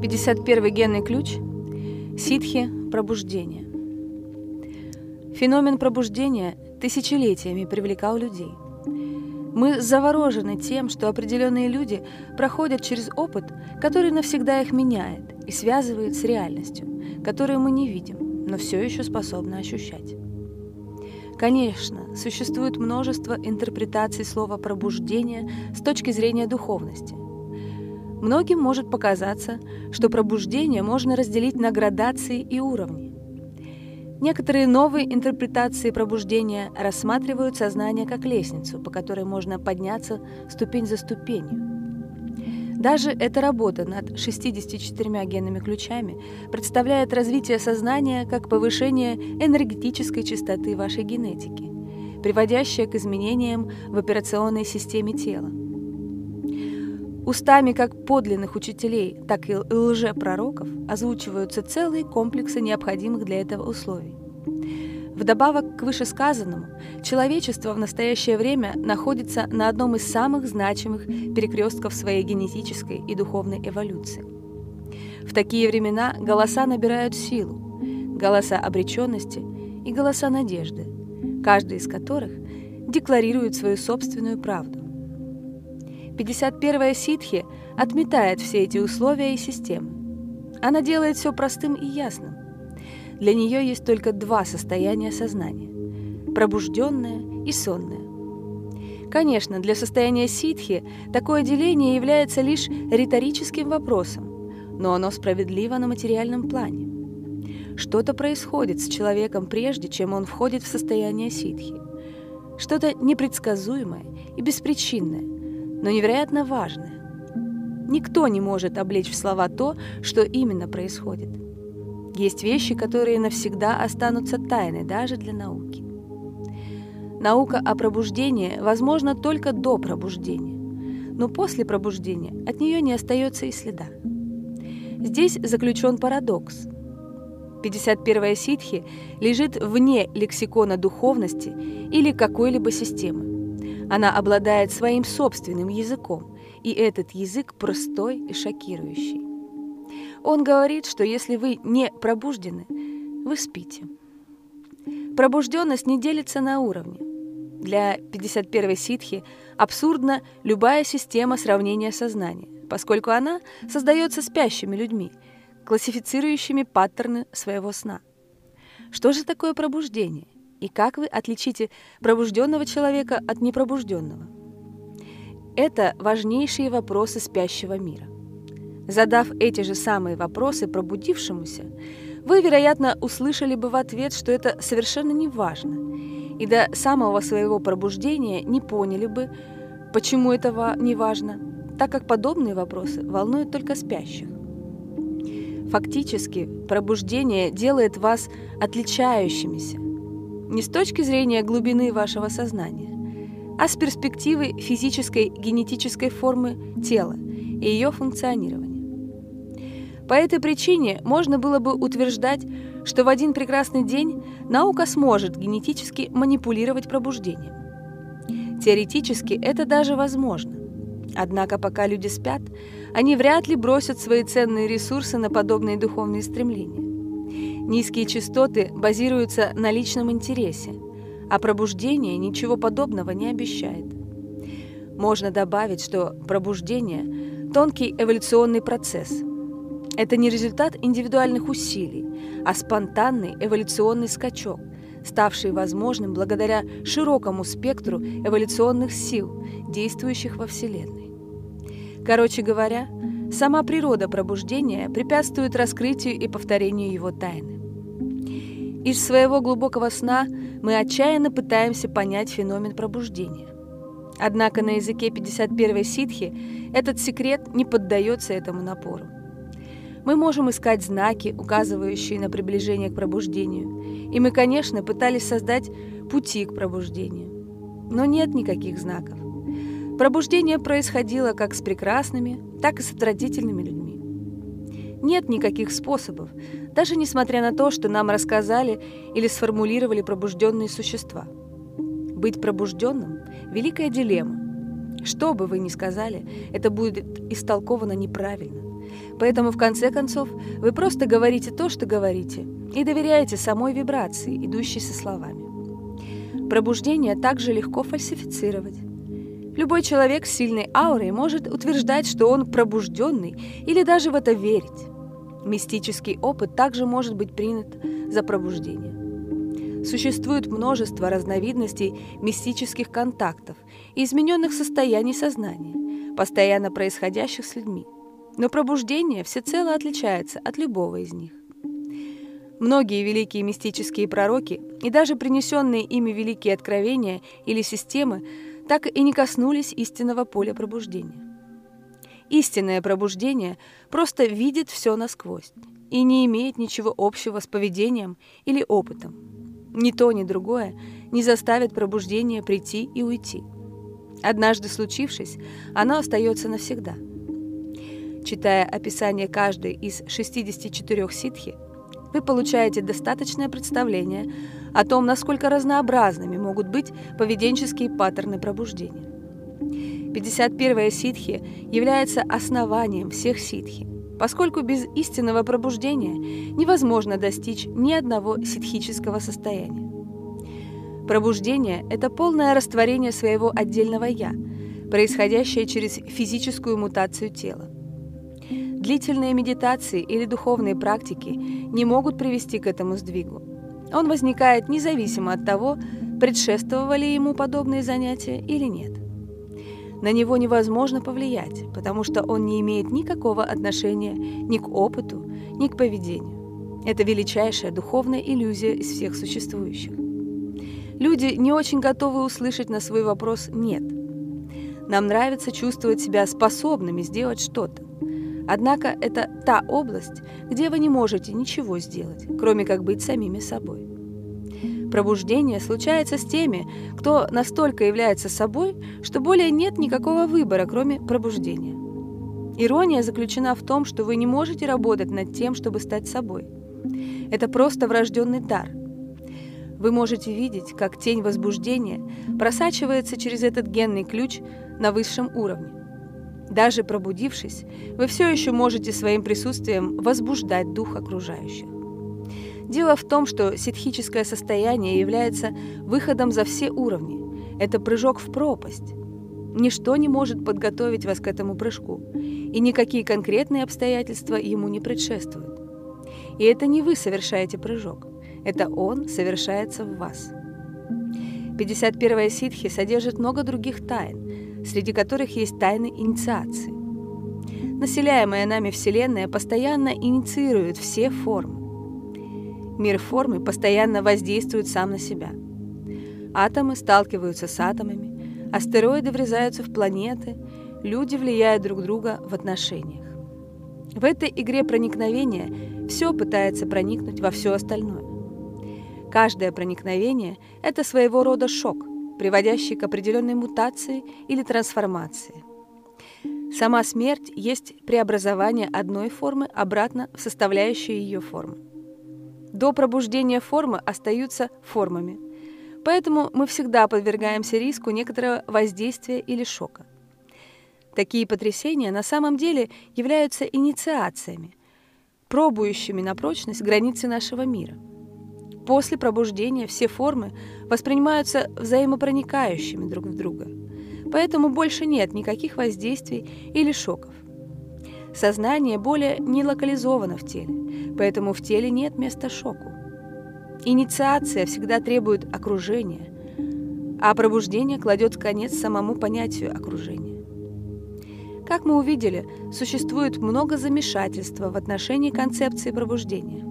51 генный ключ – ситхи пробуждения. Феномен пробуждения тысячелетиями привлекал людей. Мы заворожены тем, что определенные люди проходят через опыт, который навсегда их меняет и связывает с реальностью, которую мы не видим, но все еще способны ощущать. Конечно, существует множество интерпретаций слова «пробуждение» с точки зрения духовности – Многим может показаться, что пробуждение можно разделить на градации и уровни. Некоторые новые интерпретации пробуждения рассматривают сознание как лестницу, по которой можно подняться ступень за ступенью. Даже эта работа над 64 генными ключами представляет развитие сознания как повышение энергетической частоты вашей генетики, приводящее к изменениям в операционной системе тела. Устами как подлинных учителей, так и лжепророков озвучиваются целые комплексы необходимых для этого условий. Вдобавок к вышесказанному, человечество в настоящее время находится на одном из самых значимых перекрестков своей генетической и духовной эволюции. В такие времена голоса набирают силу, голоса обреченности и голоса надежды, каждый из которых декларирует свою собственную правду. 51-я ситхи отметает все эти условия и системы. Она делает все простым и ясным. Для нее есть только два состояния сознания – пробужденное и сонное. Конечно, для состояния ситхи такое деление является лишь риторическим вопросом, но оно справедливо на материальном плане. Что-то происходит с человеком прежде, чем он входит в состояние ситхи. Что-то непредсказуемое и беспричинное, но невероятно важное. Никто не может облечь в слова то, что именно происходит. Есть вещи, которые навсегда останутся тайной даже для науки. Наука о пробуждении возможна только до пробуждения, но после пробуждения от нее не остается и следа. Здесь заключен парадокс. 51-я ситхи лежит вне лексикона духовности или какой-либо системы. Она обладает своим собственным языком, и этот язык простой и шокирующий. Он говорит, что если вы не пробуждены, вы спите. Пробужденность не делится на уровни. Для 51-й ситхи абсурдна любая система сравнения сознания, поскольку она создается спящими людьми, классифицирующими паттерны своего сна. Что же такое пробуждение? И как вы отличите пробужденного человека от непробужденного? Это важнейшие вопросы спящего мира. Задав эти же самые вопросы пробудившемуся, вы, вероятно, услышали бы в ответ, что это совершенно не важно, и до самого своего пробуждения не поняли бы, почему это не важно, так как подобные вопросы волнуют только спящих. Фактически, пробуждение делает вас отличающимися, не с точки зрения глубины вашего сознания, а с перспективы физической генетической формы тела и ее функционирования. По этой причине можно было бы утверждать, что в один прекрасный день наука сможет генетически манипулировать пробуждением. Теоретически это даже возможно. Однако пока люди спят, они вряд ли бросят свои ценные ресурсы на подобные духовные стремления. Низкие частоты базируются на личном интересе, а пробуждение ничего подобного не обещает. Можно добавить, что пробуждение – тонкий эволюционный процесс. Это не результат индивидуальных усилий, а спонтанный эволюционный скачок, ставший возможным благодаря широкому спектру эволюционных сил, действующих во Вселенной. Короче говоря, сама природа пробуждения препятствует раскрытию и повторению его тайны. Из своего глубокого сна мы отчаянно пытаемся понять феномен пробуждения. Однако на языке 51-й ситхи этот секрет не поддается этому напору. Мы можем искать знаки, указывающие на приближение к пробуждению, и мы, конечно, пытались создать пути к пробуждению. Но нет никаких знаков. Пробуждение происходило как с прекрасными, так и с отвратительными людьми. Нет никаких способов, даже несмотря на то, что нам рассказали или сформулировали пробужденные существа. Быть пробужденным – великая дилемма. Что бы вы ни сказали, это будет истолковано неправильно. Поэтому, в конце концов, вы просто говорите то, что говорите, и доверяете самой вибрации, идущей со словами. Пробуждение также легко фальсифицировать. Любой человек с сильной аурой может утверждать, что он пробужденный, или даже в это верить. Мистический опыт также может быть принят за пробуждение. Существует множество разновидностей мистических контактов и измененных состояний сознания, постоянно происходящих с людьми. Но пробуждение всецело отличается от любого из них. Многие великие мистические пророки и даже принесенные ими великие откровения или системы так и не коснулись истинного поля пробуждения. Истинное пробуждение просто видит все насквозь и не имеет ничего общего с поведением или опытом. Ни то, ни другое не заставит пробуждение прийти и уйти. Однажды случившись, оно остается навсегда – Читая описание каждой из 64 ситхи, вы получаете достаточное представление о том, насколько разнообразными могут быть поведенческие паттерны пробуждения. 51-я ситхи является основанием всех ситхи, поскольку без истинного пробуждения невозможно достичь ни одного ситхического состояния. Пробуждение – это полное растворение своего отдельного «я», происходящее через физическую мутацию тела. Длительные медитации или духовные практики не могут привести к этому сдвигу. Он возникает независимо от того, предшествовали ему подобные занятия или нет. На него невозможно повлиять, потому что он не имеет никакого отношения ни к опыту, ни к поведению. Это величайшая духовная иллюзия из всех существующих. Люди не очень готовы услышать на свой вопрос «нет». Нам нравится чувствовать себя способными сделать что-то. Однако это та область, где вы не можете ничего сделать, кроме как быть самими собой. Пробуждение случается с теми, кто настолько является собой, что более нет никакого выбора, кроме пробуждения. Ирония заключена в том, что вы не можете работать над тем, чтобы стать собой. Это просто врожденный дар. Вы можете видеть, как тень возбуждения просачивается через этот генный ключ на высшем уровне. Даже пробудившись, вы все еще можете своим присутствием возбуждать дух окружающих. Дело в том, что ситхическое состояние является выходом за все уровни. Это прыжок в пропасть. Ничто не может подготовить вас к этому прыжку, и никакие конкретные обстоятельства ему не предшествуют. И это не вы совершаете прыжок, это он совершается в вас. 51-я ситхи содержит много других тайн, среди которых есть тайны инициации. Населяемая нами Вселенная постоянно инициирует все формы. Мир формы постоянно воздействует сам на себя. Атомы сталкиваются с атомами, астероиды врезаются в планеты, люди влияют друг друга в отношениях. В этой игре проникновения все пытается проникнуть во все остальное. Каждое проникновение – это своего рода шок – приводящий к определенной мутации или трансформации. Сама смерть есть преобразование одной формы обратно в составляющие ее формы. До пробуждения формы остаются формами, поэтому мы всегда подвергаемся риску некоторого воздействия или шока. Такие потрясения на самом деле являются инициациями, пробующими на прочность границы нашего мира – После пробуждения все формы воспринимаются взаимопроникающими друг в друга. Поэтому больше нет никаких воздействий или шоков. Сознание более не локализовано в теле, поэтому в теле нет места шоку. Инициация всегда требует окружения, а пробуждение кладет конец самому понятию окружения. Как мы увидели, существует много замешательства в отношении концепции пробуждения.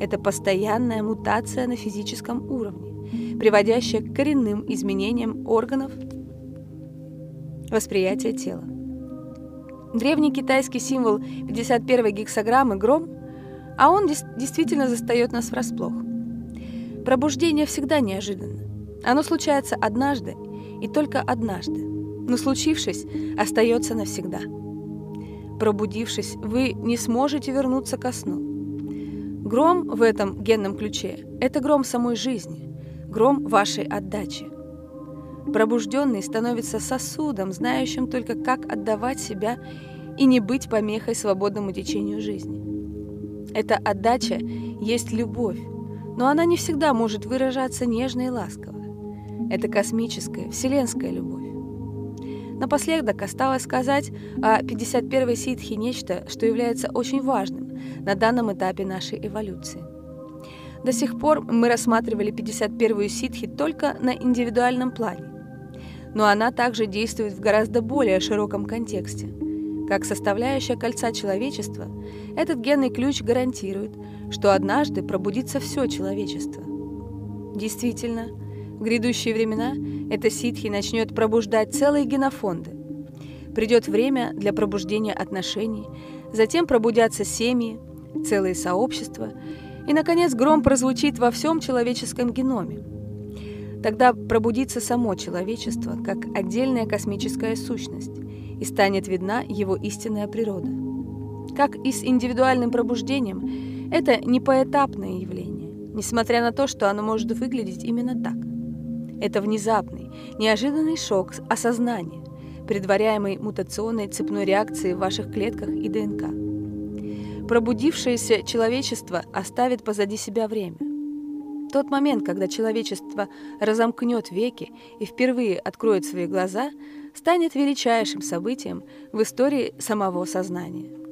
Это постоянная мутация на физическом уровне, приводящая к коренным изменениям органов восприятия тела. Древний китайский символ 51-й гексограммы – гром, а он действительно застает нас врасплох. Пробуждение всегда неожиданно. Оно случается однажды и только однажды, но случившись, остается навсегда. Пробудившись, вы не сможете вернуться ко сну. Гром в этом генном ключе – это гром самой жизни, гром вашей отдачи. Пробужденный становится сосудом, знающим только, как отдавать себя и не быть помехой свободному течению жизни. Эта отдача есть любовь, но она не всегда может выражаться нежно и ласково. Это космическая, вселенская любовь. Напоследок осталось сказать о 51-й ситхе нечто, что является очень важным на данном этапе нашей эволюции. До сих пор мы рассматривали 51-ю ситхи только на индивидуальном плане, но она также действует в гораздо более широком контексте. Как составляющая кольца человечества, этот генный ключ гарантирует, что однажды пробудится все человечество. Действительно, в грядущие времена эта ситхи начнет пробуждать целые генофонды. Придет время для пробуждения отношений, затем пробудятся семьи, целые сообщества, и, наконец, гром прозвучит во всем человеческом геноме. Тогда пробудится само человечество как отдельная космическая сущность, и станет видна его истинная природа. Как и с индивидуальным пробуждением, это не поэтапное явление, несмотря на то, что оно может выглядеть именно так. Это внезапный, неожиданный шок осознания, предваряемый мутационной цепной реакцией в ваших клетках и ДНК. Пробудившееся человечество оставит позади себя время. Тот момент, когда человечество разомкнет веки и впервые откроет свои глаза, станет величайшим событием в истории самого сознания.